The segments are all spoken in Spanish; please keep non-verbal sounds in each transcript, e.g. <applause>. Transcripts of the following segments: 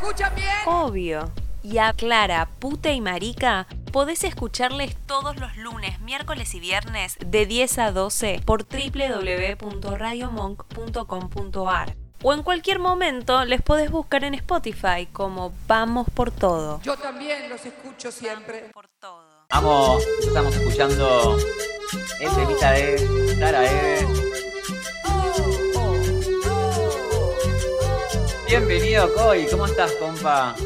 escuchan bien? Obvio. Y a Clara, puta y marica, podés escucharles todos los lunes, miércoles y viernes de 10 a 12 por www.radiomonk.com.ar. O en cualquier momento les podés buscar en Spotify como Vamos por Todo. Yo también los escucho siempre. Por todo. Vamos, estamos escuchando el temita de Clara Eve. Bienvenido, Coy. ¿Cómo estás, compa?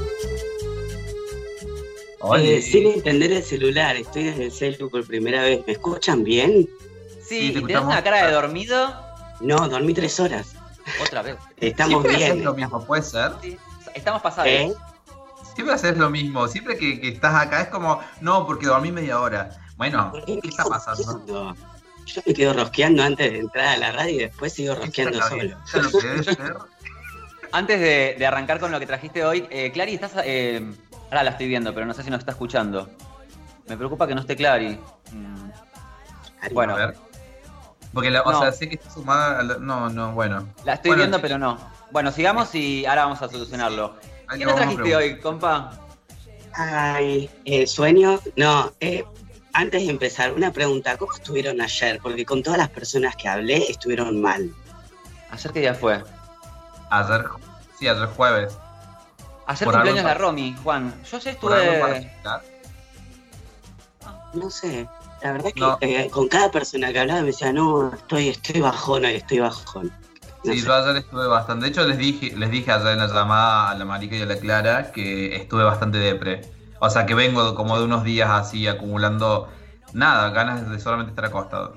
Eh, sin entender el celular, estoy desde el celu por primera vez. ¿Me escuchan bien? Sí, Sí, te ¿y ¿tenés una cara de dormido? No, dormí tres horas. Otra vez. <laughs> Estamos Siempre bien. lo mismo, puede ser. Sí, Estamos pasados. ¿Eh? Siempre haces lo mismo. Siempre que, que estás acá es como, no, porque dormí media hora. Bueno, ¿Por ¿qué está pasando? rosqueando? Yo me quedo rosqueando antes de entrar a la radio y después sigo rosqueando solo. bien, ya lo que debe ser. <laughs> Antes de, de arrancar con lo que trajiste hoy, eh, Clary, estás. eh, ahora la estoy viendo, pero no sé si nos está escuchando. Me preocupa que no esté Clary. Mm, Bueno. A ver. Porque, la, o No. sea, sé que está sumada. a la- no, no, bueno. La estoy Bueno, viendo, sí. pero no. Bueno, sigamos y ahora vamos a solucionarlo. Ahí ¿Qué a trajiste hoy, compa? Ay, eh, sueño. No, eh, antes de empezar, una pregunta. ¿Cómo estuvieron ayer? Porque con todas las personas que hablé estuvieron mal. ¿Ayer qué día fue? Ayer, sí, ayer jueves. Ayer Por cumpleaños algo de Romy, Juan. Yo ayer ¿Por algo en estuve. particular? No sé. La verdad que No. eh, con cada persona que hablaba me decía, no, estoy, estoy bajón hoy, estoy bajón. No Sí, sé. yo ayer estuve bastante. De hecho, les dije, les dije ayer en la llamada a la Marica y a la Clara que estuve bastante depre. O sea, que vengo como de unos días así acumulando nada, ganas de solamente estar acostado.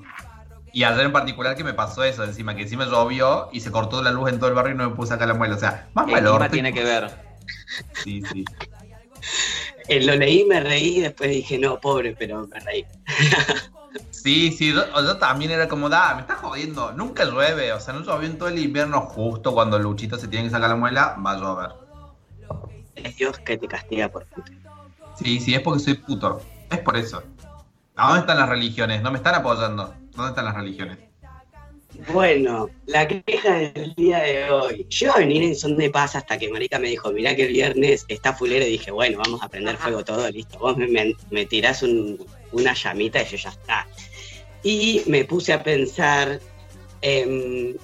Y ayer en particular que me pasó eso, encima que encima llovió y se cortó la luz en todo el barrio y no me puse acá la muela. O sea, más ¿Qué mal clima orto. tiene que ver? Sí, sí. Eh, lo leí, me reí y después dije, no, pobre, pero me reí. <laughs> Sí, sí, yo, yo también era como, da, me estás jodiendo, nunca llueve, o sea, no llovió en todo el invierno justo cuando Luchito se tiene que sacar la muela, va a llover. Es Dios que te castiga por puto. Sí, sí, es porque soy puto, es por eso. ¿A dónde están las religiones? No me están apoyando. ¿Dónde están las religiones? Bueno, la queja del día de hoy. Yo iba a venir en son de paz hasta que Marica me dijo, mirá que el viernes está fulero y dije, bueno, vamos a prender fuego todo, listo. Vos me, me, me tirás un- una llamita y yo ya está. Y me puse a pensar em,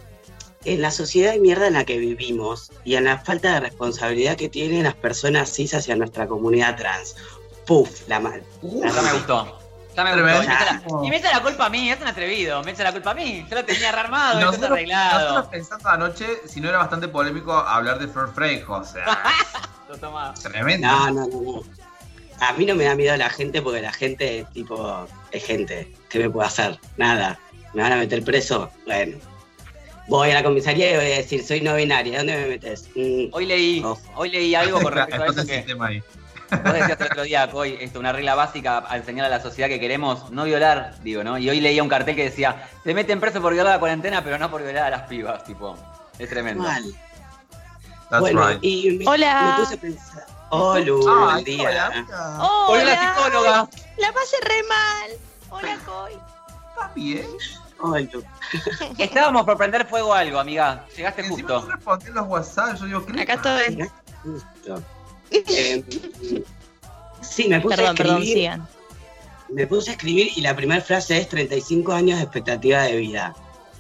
en la sociedad de mierda en la que vivimos y en la falta de responsabilidad que tienen las personas cis hacia nuestra comunidad trans. Puf, la mal. Ya me gustó. Ya me Tremendo. gustó. Y me, echa la, y me echa la culpa a mí, es un atrevido. Me echa la culpa a mí. Yo lo tenía rearmado, está Nosotros, arreglado. nosotros pensando anoche si no era bastante polémico hablar de Flor Frejo, o sea, <laughs> tremendo. No, no, no, no. A mí no me da miedo la gente porque la gente, tipo, es gente. ¿Qué me puede hacer? Nada. ¿Me van a meter preso? Bueno. Voy a la comisaría y voy a decir, soy no binaria, ¿dónde me metes? Mm, Hoy leí, Ojo. hoy leí algo con <laughs> respecto a eso que. Vos decías el otro día, hoy esto, una regla básica a enseñar a la sociedad que queremos no violar, digo, ¿no? Y hoy leía un cartel que decía, te meten preso por violar la cuarentena, pero no por violar a las pibas, tipo. Es tremendo. mal. That's bueno, right. y me, Hola. me puse a pensar. Hola, Ay, buen día. hola. Hola, la psicóloga. La pasé re mal. Hola, Coy. ¿Estás bien? Hola. <laughs> Estábamos por prender fuego a algo, amiga. Llegaste Encima justo. no respondí los WhatsApp, yo digo, ¿qué le Acá estoy. Eh, sí, me puse Perdón, a perdón, escribir. sigan. me puse a escribir y la primera frase es 35 años de expectativa de vida.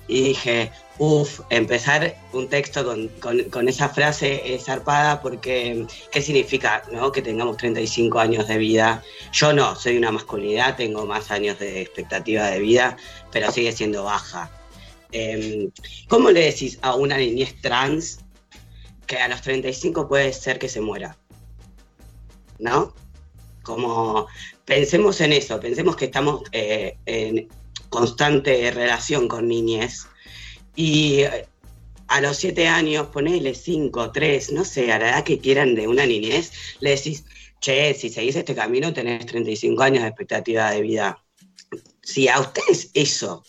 Y dije, uff, empezar un texto con, con- con esa frase es zarpada porque, ¿qué significa? No? Que tengamos 35 años de vida. Yo no, soy una masculinidad, tengo más años de expectativa de vida, pero sigue siendo baja. Em, ¿Cómo le decís a una niñez trans que a los 35 puede ser que se muera? ¿No? Como pensemos en eso, pensemos que estamos eh, en constante relación con niñez y eh, a los siete años, ponele cinco, tres, no sé, a la edad que quieran de una niñez, le decís, che, si seguís este camino tenés 35 años de expectativa de vida. Si a ustedes eso,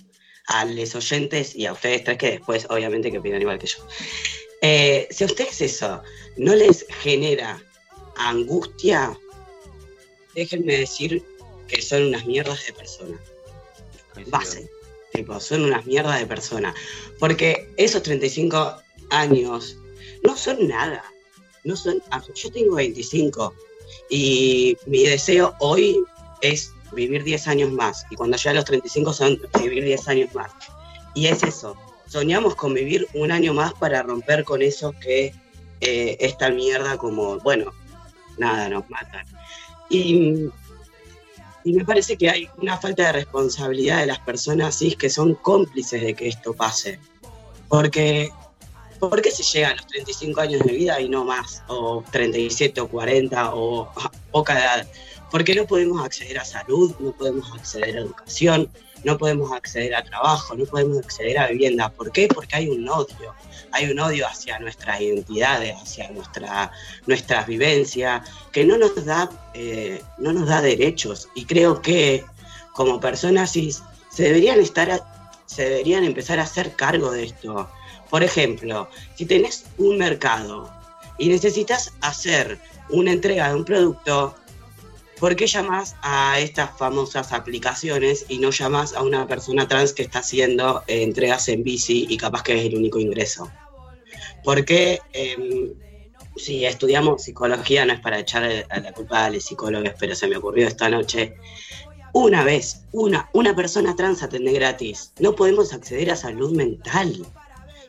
a los oyentes y a ustedes tres que después obviamente que opinan igual que yo, eh, si a ustedes eso no les genera angustia, déjenme decir que son unas mierdas de personas. Base. Tipo, son unas mierdas de personas. Porque esos 35 años no son nada. no son, yo tengo 25 y mi deseo hoy es vivir 10 años más y cuando llegue a los 35 son vivir 10 años más. Y es eso, soñamos con vivir un año más para romper con eso que eh, esta mierda como, bueno, nada, nos matan. Y, me parece que hay una falta de responsabilidad de las personas cis que son cómplices de que esto pase. Porque, ¿por qué se llega a los 35 años de vida y no más? O 37 o 40 o poca edad. Porque no podemos acceder a salud, no podemos acceder a educación, no podemos acceder a trabajo, no podemos acceder a vivienda. ¿Por qué? Porque hay un odio. Hay un odio hacia nuestras identidades, hacia nuestra, nuestras vivencias, que no nos, da, eh, no nos da derechos. Y creo que como personas se deberían, estar, se deberían empezar a hacer cargo de esto. Por ejemplo, si tenés un mercado y necesitas hacer una entrega de un producto, ¿por qué llamas a estas famosas aplicaciones y no llamas a una persona trans que está haciendo eh, entregas en bici y capaz que es el único ingreso? Porque eh, si estudiamos psicología, no es para echar a la culpa a los psicólogos, pero se me ocurrió esta noche. Una vez, una, una persona trans atende gratis. No podemos acceder a salud mental.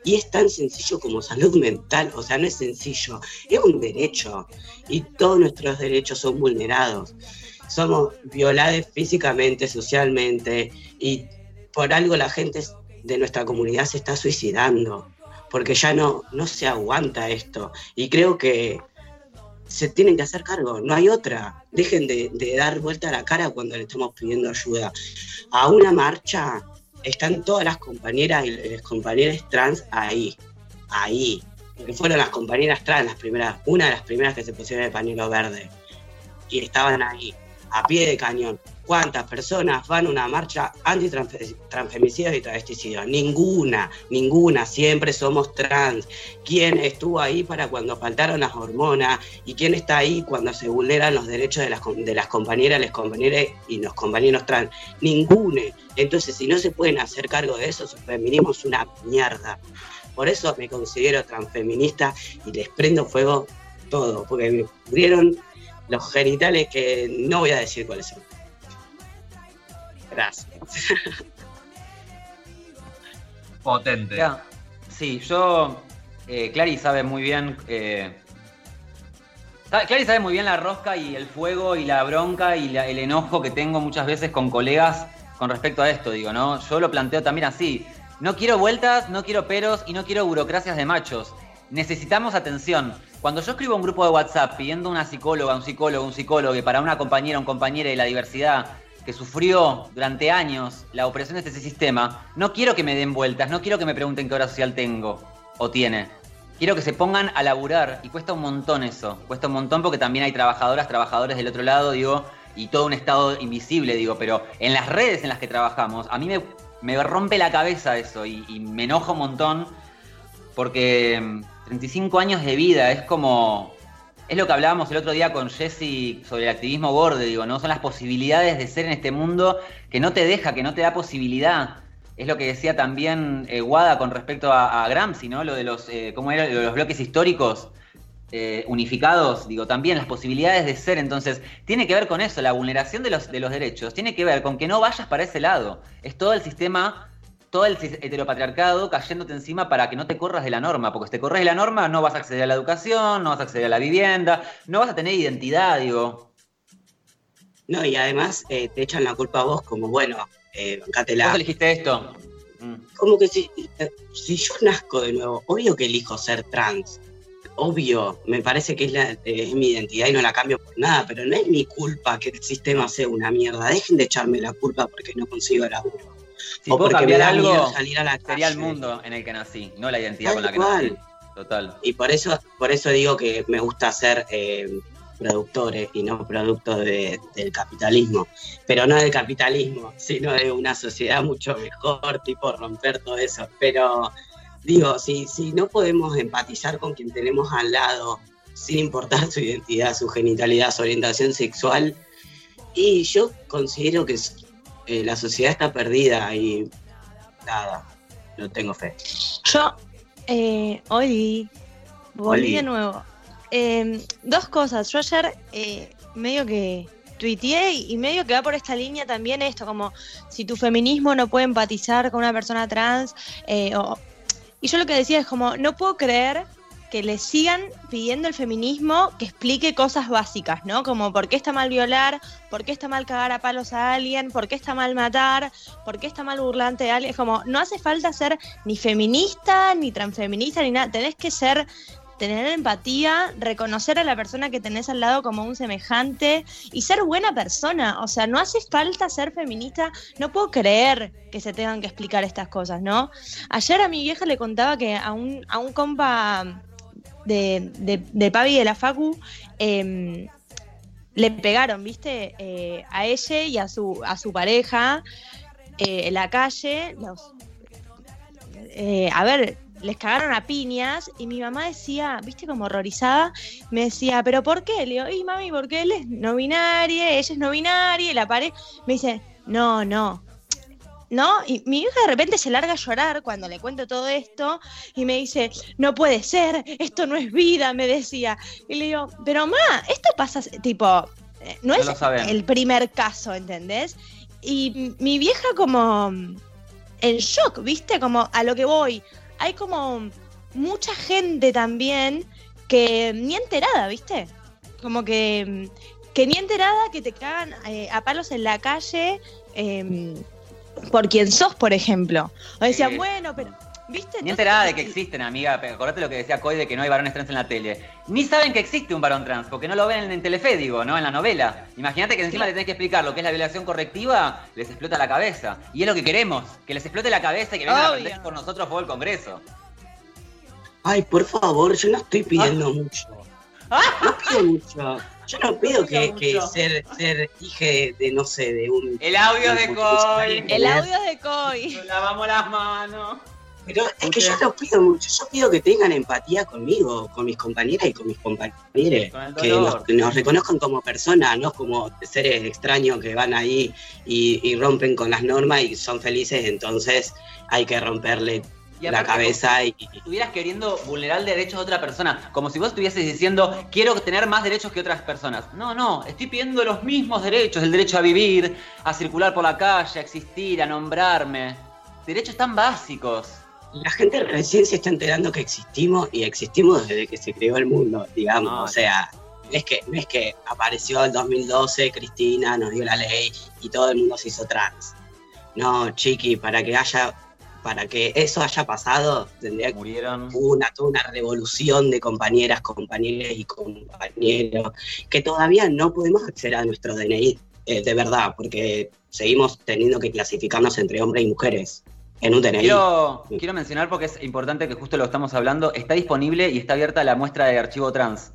Y es tan sencillo como salud mental, o sea, no es sencillo, es un derecho y todos nuestros derechos son vulnerados. Somos violados físicamente, socialmente y por algo la gente de nuestra comunidad se está suicidando, porque ya no, no se aguanta esto. Y creo que se tienen que hacer cargo, no hay otra. Dejen de, de dar vuelta a la cara cuando le estamos pidiendo ayuda. A una marcha están todas las compañeras y los compañeros trans ahí, ahí. Porque fueron las compañeras trans las primeras, una de las primeras que se pusieron el pañuelo verde. Y estaban ahí, a pie de cañón. ¿Cuántas personas van a una marcha anti-transfemicidios y travesticidios? Ninguna, ninguna, siempre somos trans. ¿Quién estuvo ahí para cuando faltaron las hormonas? ¿Y quién está ahí cuando se vulneran los derechos de las, de las compañeras, las compañeras y los compañeros trans? Ninguna. Entonces, si no se pueden hacer cargo de eso, su feminismo es una mierda. Por eso me considero transfeminista y les prendo fuego todo, porque me cubrieron los genitales que no voy a decir cuáles son. Gracias. Potente. Ya. Sí, yo. Eh, Clary sabe muy bien. Eh, Clary sabe muy bien la rosca y el fuego y la bronca y la- el enojo que tengo muchas veces con colegas con respecto a esto, digo, ¿no? Yo lo planteo también así. No quiero vueltas, no quiero peros y no quiero burocracias de machos. Necesitamos atención. Cuando yo escribo a un grupo de WhatsApp pidiendo una psicóloga, un psicólogo, un psicólogo para una compañera, un compañero de la diversidad que sufrió durante años la opresión de este sistema, no quiero que me den vueltas, no quiero que me pregunten qué hora social tengo o tiene. Quiero que se pongan a laburar y cuesta un montón eso. Cuesta un montón porque también hay trabajadoras, trabajadores del otro lado, digo, y todo un estado invisible, digo, pero en las redes en las que trabajamos, a mí me, me rompe la cabeza eso y, y me enoja un montón porque mm, 35 años de vida es como. Es lo que hablábamos el otro día con Jesse sobre el activismo borde, digo, ¿no? Son las posibilidades de ser en este mundo que no te deja, que no te da posibilidad. Es lo que decía también eh, Wada con respecto a, Gramsci, ¿no? Lo de los, eh, ¿cómo los bloques históricos eh, unificados, digo, también las posibilidades de ser. Entonces, tiene que ver con eso, la vulneración de los, de los derechos, tiene que ver con que no vayas para ese lado. Es todo el sistema todo el heteropatriarcado cayéndote encima para que no te corras de la norma, porque si te corres de la norma no vas a acceder a la educación, no vas a acceder a la vivienda, no vas a tener identidad, digo. No, y además eh, te echan la culpa a vos como, bueno, eh, ¿Vos bancátela. elegiste esto? Mm. Como que si, si yo nazco de nuevo, obvio que elijo ser trans. Obvio, me parece que es, la- es mi identidad y no la cambio por nada, pero no es mi culpa que el sistema sea una mierda. Dejen de echarme la culpa porque no consigo laburo. Si o puedo porque me cambiar da algo, salir a la sería el calle. mundo en el que nací, no la identidad Tal con la que cual. nací. Total. Y por eso, por eso digo que me gusta ser eh, productores y no producto de- del capitalismo. Pero no del capitalismo, sino de una sociedad mucho mejor, tipo romper todo eso. Pero digo, si, si no podemos empatizar con quien tenemos al lado, sin importar su identidad, su genitalidad, su orientación sexual, y yo considero que eh, la sociedad está perdida y nada, no tengo fe. Yo, eh, Oli, volví Oli. de nuevo. eh, dos cosas. Yo ayer eh, medio que tuiteé y medio que va por esta línea también esto, como si tu feminismo no puede empatizar con una persona trans. eh, o- y yo lo que decía es como, no puedo creer que le sigan pidiendo el feminismo que explique cosas básicas, ¿no? Como por qué está mal violar, por qué está mal cagar a palos a alguien, por qué está mal matar, por qué está mal burlante de alguien. Como, no hace falta ser ni feminista, ni transfeminista, ni nada. Tenés que ser, tener empatía, reconocer a la persona que tenés al lado como un semejante y ser buena persona. O sea, no hace falta ser feminista. No puedo creer que se tengan que explicar estas cosas, ¿no? Ayer a mi vieja le contaba que a un, a un compa de, de, de Pavi de la Facu em, le pegaron, ¿viste? Eh, a ella y a su, a su pareja eh, en la calle. Los, eh, a ver, les cagaron a piñas y mi mamá decía, ¿viste? Como horrorizada, me decía, ¿pero por qué? Le digo, y mami, porque él es no binaria, ella es no binaria, la pareja me dice, no, no. ¿No? Y mi hija de repente se larga a llorar cuando le cuento todo esto y me dice, no puede ser, esto no es vida, me decía. Y le digo, pero ma, esto pasa, tipo, eh, no es el primer caso, ¿entendés? Y mi vieja como en shock, ¿viste? Como a lo que voy. Hay como mucha gente también que ni enterada, ¿viste? Como que, que ni enterada que te cagan eh, a palos en la calle eh, por quien sos, por ejemplo. O decían, Sí. bueno, pero, ¿viste? Ni enterada de que existen, amiga. Acordate lo que decía Coy de que no hay varones trans en la tele. Ni saben que existe un varón trans, porque no lo ven en Telefe, digo, ¿no? En la novela. Imagínate que encima le tenés que explicar lo que es la violación correctiva, les explota la cabeza. Y es lo que queremos, que les explote la cabeza y que vengan a Obvio. aprender por nosotros fue el Congreso. Ay, por favor, yo no estoy pidiendo mucho. No pido mucho. Yo no pido que, ser, ser hija de, no sé, de un... El audio de Coy. El audio de Coy. Nos lavamos las manos. Pero es que yo no pido mucho, yo pido que tengan empatía conmigo, con mis compañeras y con mis compañeros, que nos, que nos reconozcan como personas, no como seres extraños que van ahí y, y rompen con las normas y son felices, entonces hay que romperle Y la cabeza y... estuvieras queriendo vulnerar el derecho de otra persona, como si vos estuvieses diciendo, quiero tener más derechos que otras personas. No, no, estoy pidiendo los mismos derechos, el derecho a vivir, a circular por la calle, a existir, a nombrarme. Derechos tan básicos. La gente recién se está enterando que existimos y existimos desde que se creó el mundo, digamos. O sea, no es, que, no es que apareció el 2012, Cristina nos dio la ley y todo el mundo se hizo trans. No, chiqui, para que haya, para que eso haya pasado, tendría que Murieron. una, toda una revolución de compañeras, compañeros y compañeros que todavía no podemos acceder a nuestro DNI eh, de verdad, porque seguimos teniendo que clasificarnos entre hombres y mujeres en un DNI. Quiero, quiero mencionar porque es importante que justo lo estamos hablando. Está disponible y está abierta la muestra de archivo trans.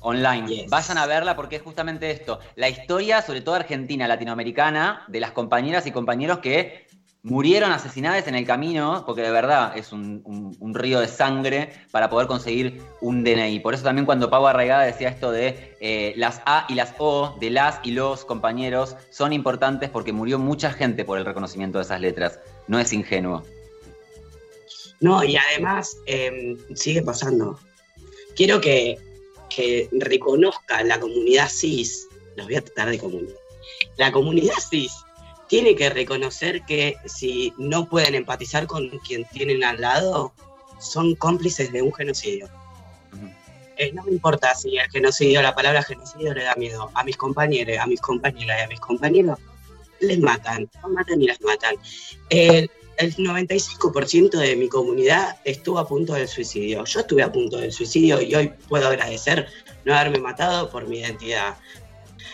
Online. Yes. Vayan a verla porque es justamente esto. La historia, sobre todo argentina, latinoamericana, de las compañeras y compañeros que murieron asesinadas en el camino, porque de verdad es un, un- río de sangre para poder conseguir un DNI. Por eso también cuando Pau Arraigada decía esto de eh, las A y las O, de las y los compañeros, son importantes porque murió mucha gente por el reconocimiento de esas letras. No es ingenuo. No, y además eh, sigue pasando. Quiero que, que reconozca la comunidad cis, los voy a tratar de comunidad. La comunidad cis tiene que reconocer que si no pueden empatizar con quien tienen al lado, son cómplices de un genocidio. Eh, no me importa si el genocidio, la palabra genocidio le da miedo. A mis compañeros, a mis compañeras y a mis compañeros les matan, los matan y las matan. El, el 95% de mi comunidad estuvo a punto del suicidio. Yo estuve a punto del suicidio y hoy puedo agradecer no haberme matado por mi identidad.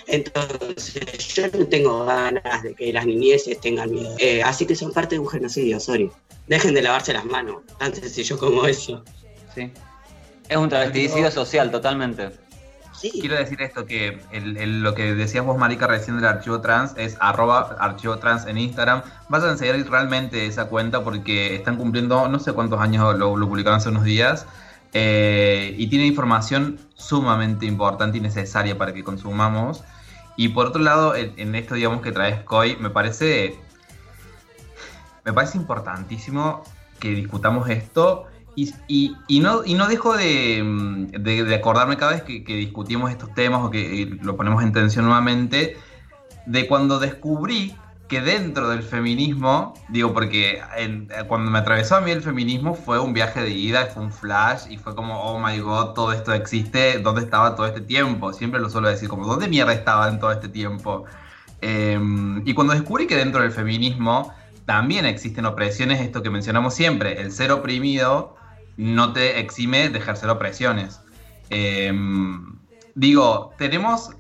Entonces, yo no tengo ganas de que las niñeces tengan miedo. Eh, así que son parte de un genocidio, sorry. Dejen de lavarse las manos, tan sencillo como eso. Sí. Es un travesticidio social, totalmente. Sí. Quiero decir esto, que el- el- lo que decías vos, Marica, recién del archivo trans es arroba archivo trans en Instagram. Vayan a seguir realmente esa cuenta porque están cumpliendo, no sé cuántos años lo, lo publicaron hace unos días, eh, y tiene información sumamente importante y necesaria para que consumamos. Y por otro lado, en, esto, digamos, que traes Koi, me parece, me parece importantísimo que discutamos esto Y, no, y no dejo de, acordarme cada vez que, discutimos estos temas o que eh, lo ponemos en tensión nuevamente, de cuando descubrí que dentro del feminismo, digo, porque cuando me atravesó a mí el feminismo fue un viaje de ida, fue un flash y fue como, oh my god, todo esto existe, ¿dónde estaba todo este tiempo? Siempre lo suelo decir, como, ¿dónde mierda estaba en todo este tiempo? Em, y cuando descubrí que dentro del feminismo también existen opresiones, esto que mencionamos siempre, el ser oprimido no te exime de ejercer opresiones. Em, digo, tenemos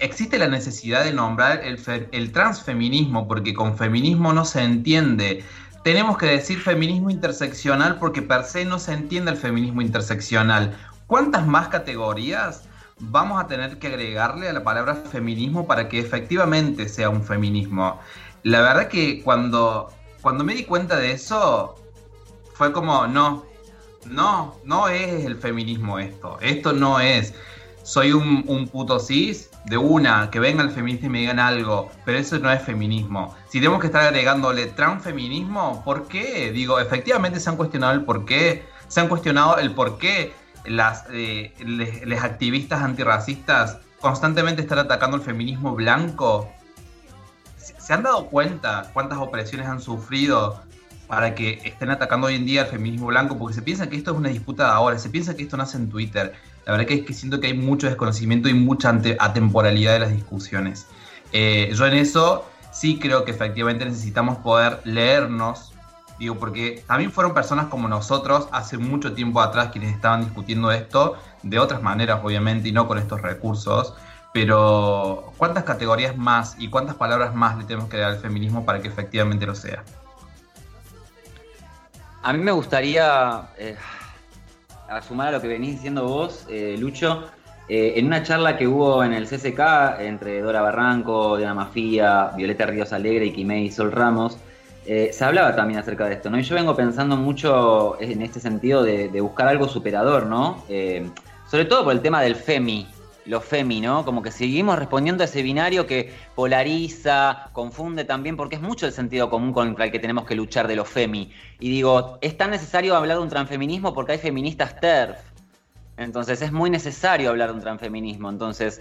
existe la necesidad de nombrar el, transfeminismo, porque con feminismo no se entiende. Tenemos que decir feminismo interseccional porque per se no se entiende el feminismo interseccional. ¿Cuántas más categorías vamos a tener que agregarle a la palabra feminismo para que efectivamente sea un feminismo? La verdad que cuando, cuando me di cuenta de eso, fue como, no, no, no es el feminismo esto, esto no es soy un, un, puto cis, de una, que venga el feminista y me digan algo, pero eso no es feminismo. Si tenemos que estar agregándole transfeminismo, ¿por qué? Digo, efectivamente se han cuestionado el por qué, se han cuestionado el por qué las eh, activistas antirracistas constantemente están atacando el feminismo blanco. ¿Se han dado cuenta cuántas opresiones han sufrido para que estén atacando hoy en día el feminismo blanco? Porque se piensa que esto es una disputa de ahora, se piensa que esto nace en Twitter. La verdad que es que siento que hay mucho desconocimiento y mucha atemporalidad de las discusiones. Eh, yo en eso sí creo que efectivamente necesitamos poder leernos, digo, porque también fueron personas como nosotros hace mucho tiempo atrás quienes estaban discutiendo esto, de otras maneras obviamente y no con estos recursos, pero ¿cuántas categorías más y cuántas palabras más le tenemos que dar al feminismo para que efectivamente lo sea? A mí me gustaría... Eh, a sumar a lo que venís diciendo vos, eh, Lucho, eh, en una charla que hubo en el CCK entre Dora Barranco, Diana Mafía, Violeta Ríos Alegre y Quimei Sol Ramos, eh, se hablaba también acerca de esto, ¿no? Y yo vengo pensando mucho en este sentido de, de buscar algo superador, ¿no? sobre todo por el tema del FEMI, lo femi, ¿no? Como que seguimos respondiendo a ese binario que polariza, confunde también, porque es mucho el sentido común con el que tenemos que luchar de lo femi. Y digo, es tan necesario hablar de un transfeminismo porque hay feministas TERF. Entonces es muy necesario hablar de un transfeminismo. Entonces,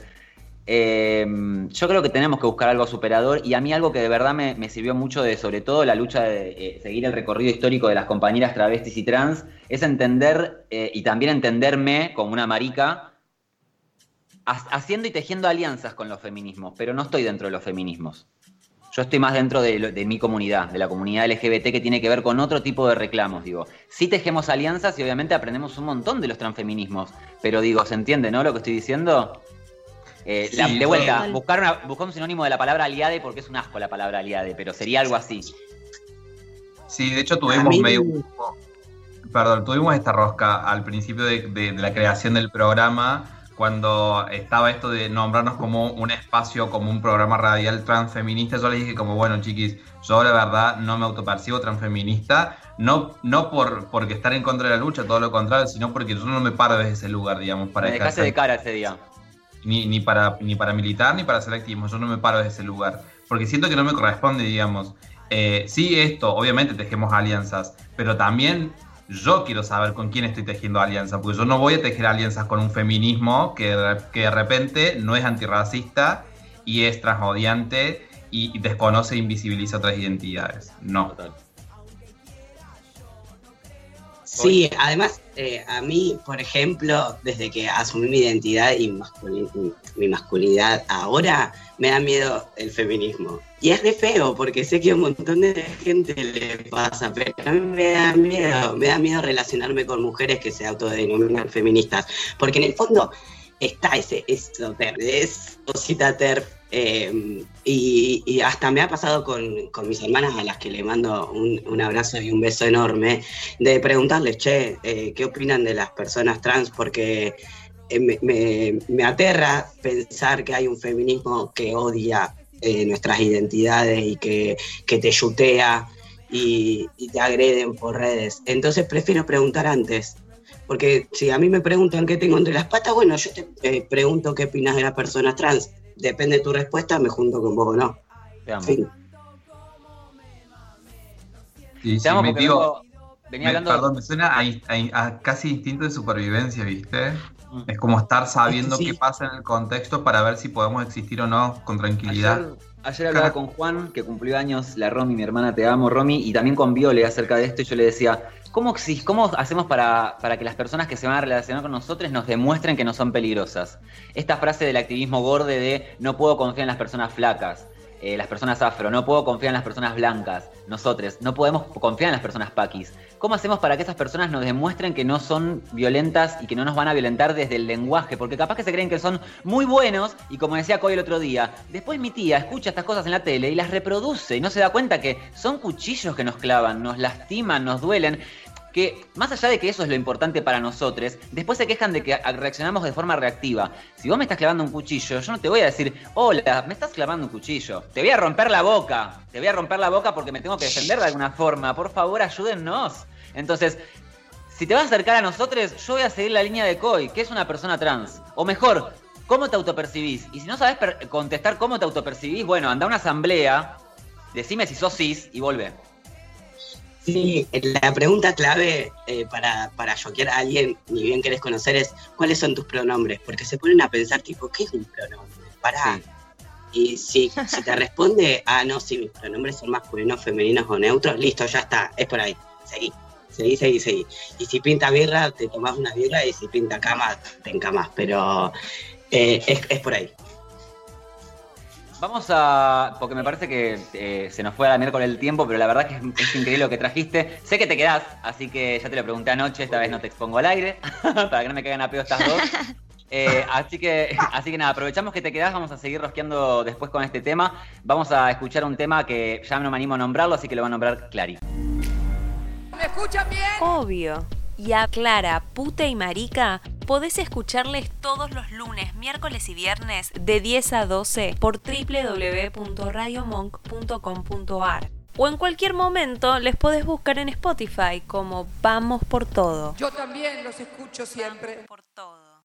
em, yo creo que tenemos que buscar algo superador y a mí algo que de verdad me, sirvió mucho de, sobre todo, la lucha de eh, seguir el recorrido histórico de las compañeras travestis y trans, es entender eh, y también entenderme como una marica haciendo y tejiendo alianzas con los feminismos, pero no estoy dentro de los feminismos. Yo estoy más dentro de, mi comunidad, de la comunidad LGBT que tiene que ver con otro tipo de reclamos, digo. Sí tejemos alianzas y obviamente aprendemos un montón de los transfeminismos, pero digo, ¿se entiende, no, lo que estoy diciendo? Eh, de vuelta, buscar, un sinónimo de la palabra aliade porque es un asco la palabra aliade, pero sería algo así. Sí, de hecho tuvimos medio... Perdón, tuvimos esta rosca al principio de la creación del programa cuando estaba esto de nombrarnos como un espacio, como un programa radial transfeminista, yo les dije como, bueno, chiquis, yo la verdad no me autopercibo transfeminista, no, no por porque estar en contra de la lucha, todo lo contrario, sino porque yo no me paro desde ese lugar, digamos, para... Me dejaste de cara ese día. Ni, ni, para, ni para militar ni para hacer activismo, yo no me paro desde ese lugar, porque siento que no me corresponde, digamos. Eh, sí, esto, obviamente tejemos alianzas, pero también yo quiero saber con quién estoy tejiendo alianza, porque yo no voy a tejer alianzas con un feminismo que, que de repente no es antirracista y es transodiante y, desconoce e invisibiliza otras identidades. No. Sí, además, eh, a mí, por ejemplo, desde que asumí mi identidad y mi masculinidad ahora, me da miedo el feminismo. Y es de feo, porque sé que a un montón de gente le pasa, pero a mí me da miedo, me da miedo relacionarme con mujeres que se autodenominan feministas, porque en el fondo está ese, eso, es cosita ter, eh, y, hasta me ha pasado con, mis hermanas a las que le mando un, abrazo y un beso enorme, de preguntarles, che, eh, ¿qué opinan de las personas trans? Porque eh, me, aterra pensar que hay un feminismo que odia eh, nuestras identidades y que, te yutea y, te agreden por redes. Entonces prefiero preguntar antes. Porque si a mí me preguntan qué tengo entre las patas, bueno, yo te eh, pregunto qué opinas de las personas trans. Depende de tu respuesta, me junto con vos o no. Te amo. venía Me- hablando. Perdón, me suena a, a- a casi instinto de supervivencia, ¿viste? Es como estar sabiendo Sí. qué pasa en el contexto para ver si podemos existir o no con tranquilidad. Ayer, ayer hablaba con Juan, que cumplió años, la Romy, mi hermana, te amo, Romy, y también con Viole acerca de esto, y yo le decía, ¿cómo, cómo hacemos para, para que las personas que se van a relacionar con nosotros nos demuestren que no son peligrosas? Esta frase del activismo gorde de no puedo confiar en las personas flacas, eh, las personas afro, no puedo confiar en las personas blancas, nosotros, no podemos confiar en las personas paquis. ¿Cómo hacemos para que esas personas nos demuestren que no son violentas y que no nos van a violentar desde el lenguaje? Porque capaz que se creen que son muy buenos y como decía Coy el otro día, después mi tía escucha estas cosas en la tele y las reproduce y no se da cuenta que son cuchillos que nos clavan, nos lastiman, nos duelen. Que más allá de que eso es lo importante para nosotros, después se quejan de que reaccionamos de forma reactiva. Si vos me estás clavando un cuchillo, yo no te voy a decir, hola, me estás clavando un cuchillo. Te voy a romper la boca. Te voy a romper la boca porque me tengo que defender de alguna forma. Por favor, ayúdennos. Entonces, si te vas a acercar a nosotros, yo voy a seguir la línea de Coy, que es una persona trans. O mejor, ¿cómo te autopercibís? Y si no sabes contestar cómo te autopercibís, bueno, anda a una asamblea, decime si sos cis y volvé. Sí, la pregunta clave eh, para, para choquear a alguien, ni bien querés conocer, es ¿cuáles son tus pronombres? Porque se ponen a pensar, tipo, ¿qué es un pronombre? Pará. Sí. Y si, si te responde, ah, no, sí, mis pronombres son masculinos, femeninos o neutros, listo, ya está, es por ahí. Seguí, seguí, seguí, seguí. Y si pinta birra, te tomás una birra, y si pinta cama, te encamas. Pero eh, es, es por ahí. Vamos a. Porque me parece que eh, se nos fue a la miércoles el tiempo, pero la verdad que es, es increíble lo que trajiste. Sé que te quedás, así que ya te lo pregunté anoche, esta vez no te expongo al aire, <laughs> para que no me caigan a pedo estas dos. <laughs> Eh, así que, así que nada, aprovechamos que te quedás, vamos a seguir rosqueando después con este tema. Vamos a escuchar un tema que ya no me animo a nombrarlo, así que lo va a nombrar Clary. ¿Me escuchan bien? Obvio. Y a Clara, puta y marica, podés escucharles todos los lunes, miércoles y viernes de 10 a 12 por www.radiomonk.com.ar. O en cualquier momento les podés buscar en Spotify como Vamos por Todo. Yo también los escucho siempre. Por todo.